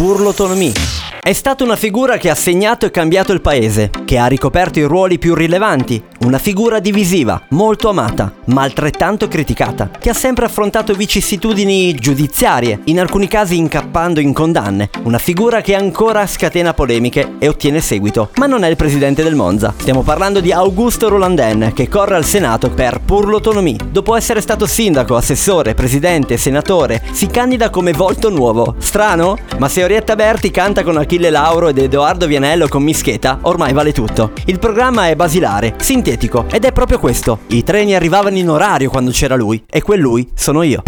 Pur l'autonomia. È stata una figura che ha segnato e cambiato il paese, che ha ricoperto i ruoli più rilevanti, una figura divisiva, molto amata, ma altrettanto criticata, che ha sempre affrontato vicissitudini giudiziarie, in alcuni casi incappando in condanne, una figura che ancora scatena polemiche e ottiene seguito, ma non è il presidente del Monza. Stiamo parlando di Augusto Rolandin, che corre al Senato per pur l'autonomia. Dopo essere stato sindaco, assessore, presidente, senatore, si candida come volto nuovo. Strano? Ma se Orietta Berti canta con Achille Lauro ed Edoardo Vianello con Mischeta, ormai vale tutto. Il programma è basilare, sintetico, ed è proprio questo. I treni arrivavano in orario quando c'era lui, e quel lui sono io.